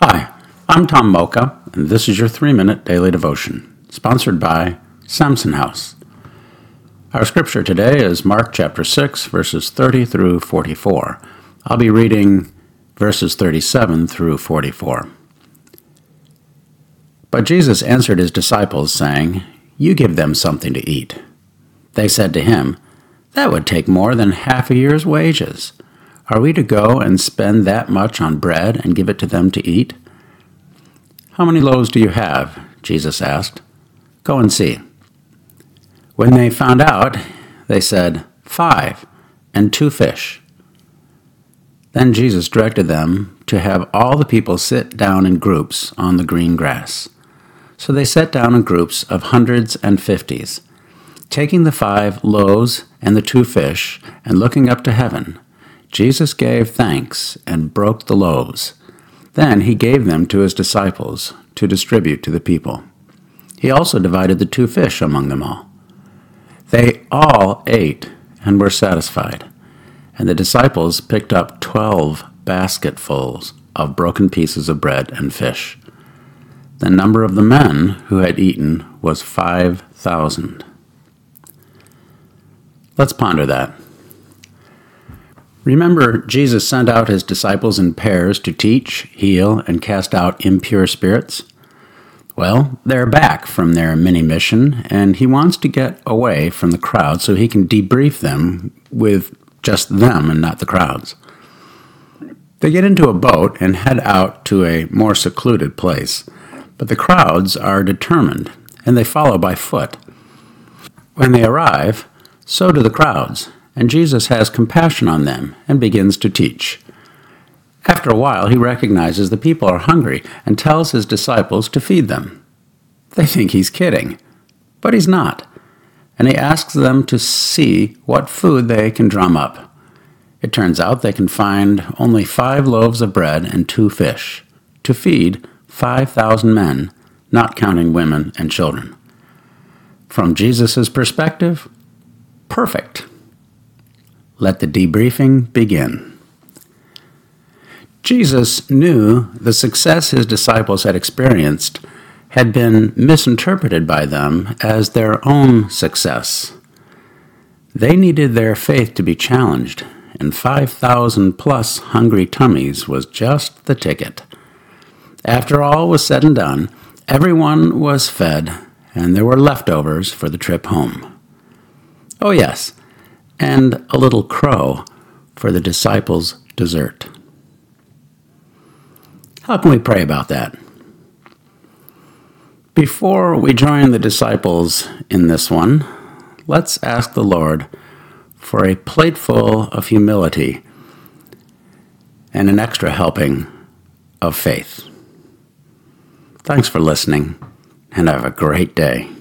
Hi, I'm Tom Mocha, and this is your three minute daily devotion, sponsored by Samson House. Our scripture today is Mark chapter 6, verses 30 through 44. I'll be reading verses 37 through 44. But Jesus answered his disciples, saying, You give them something to eat. They said to him, That would take more than half a year's wages. Are we to go and spend that much on bread and give it to them to eat? How many loaves do you have? Jesus asked. Go and see. When they found out, they said, Five, and two fish. Then Jesus directed them to have all the people sit down in groups on the green grass. So they sat down in groups of hundreds and fifties. Taking the five loaves and the two fish, and looking up to heaven, Jesus gave thanks and broke the loaves. Then he gave them to his disciples to distribute to the people. He also divided the two fish among them all. They all ate and were satisfied, and the disciples picked up twelve basketfuls of broken pieces of bread and fish. The number of the men who had eaten was five thousand. Let's ponder that. Remember, Jesus sent out his disciples in pairs to teach, heal, and cast out impure spirits? Well, they're back from their mini mission, and he wants to get away from the crowd so he can debrief them with just them and not the crowds. They get into a boat and head out to a more secluded place, but the crowds are determined, and they follow by foot. When they arrive, so do the crowds, and Jesus has compassion on them and begins to teach. After a while, he recognizes the people are hungry and tells his disciples to feed them. They think he's kidding, but he's not, and he asks them to see what food they can drum up. It turns out they can find only five loaves of bread and two fish to feed 5,000 men, not counting women and children. From Jesus' perspective, perfect. Let the debriefing begin. Jesus knew the success his disciples had experienced had been misinterpreted by them as their own success. They needed their faith to be challenged, and 5,000 plus hungry tummies was just the ticket. After all was said and done, everyone was fed, and there were leftovers for the trip home. Oh, yes, and a little crow for the disciples' dessert. How can we pray about that? Before we join the disciples in this one, let's ask the Lord for a plateful of humility and an extra helping of faith. Thanks for listening, and have a great day.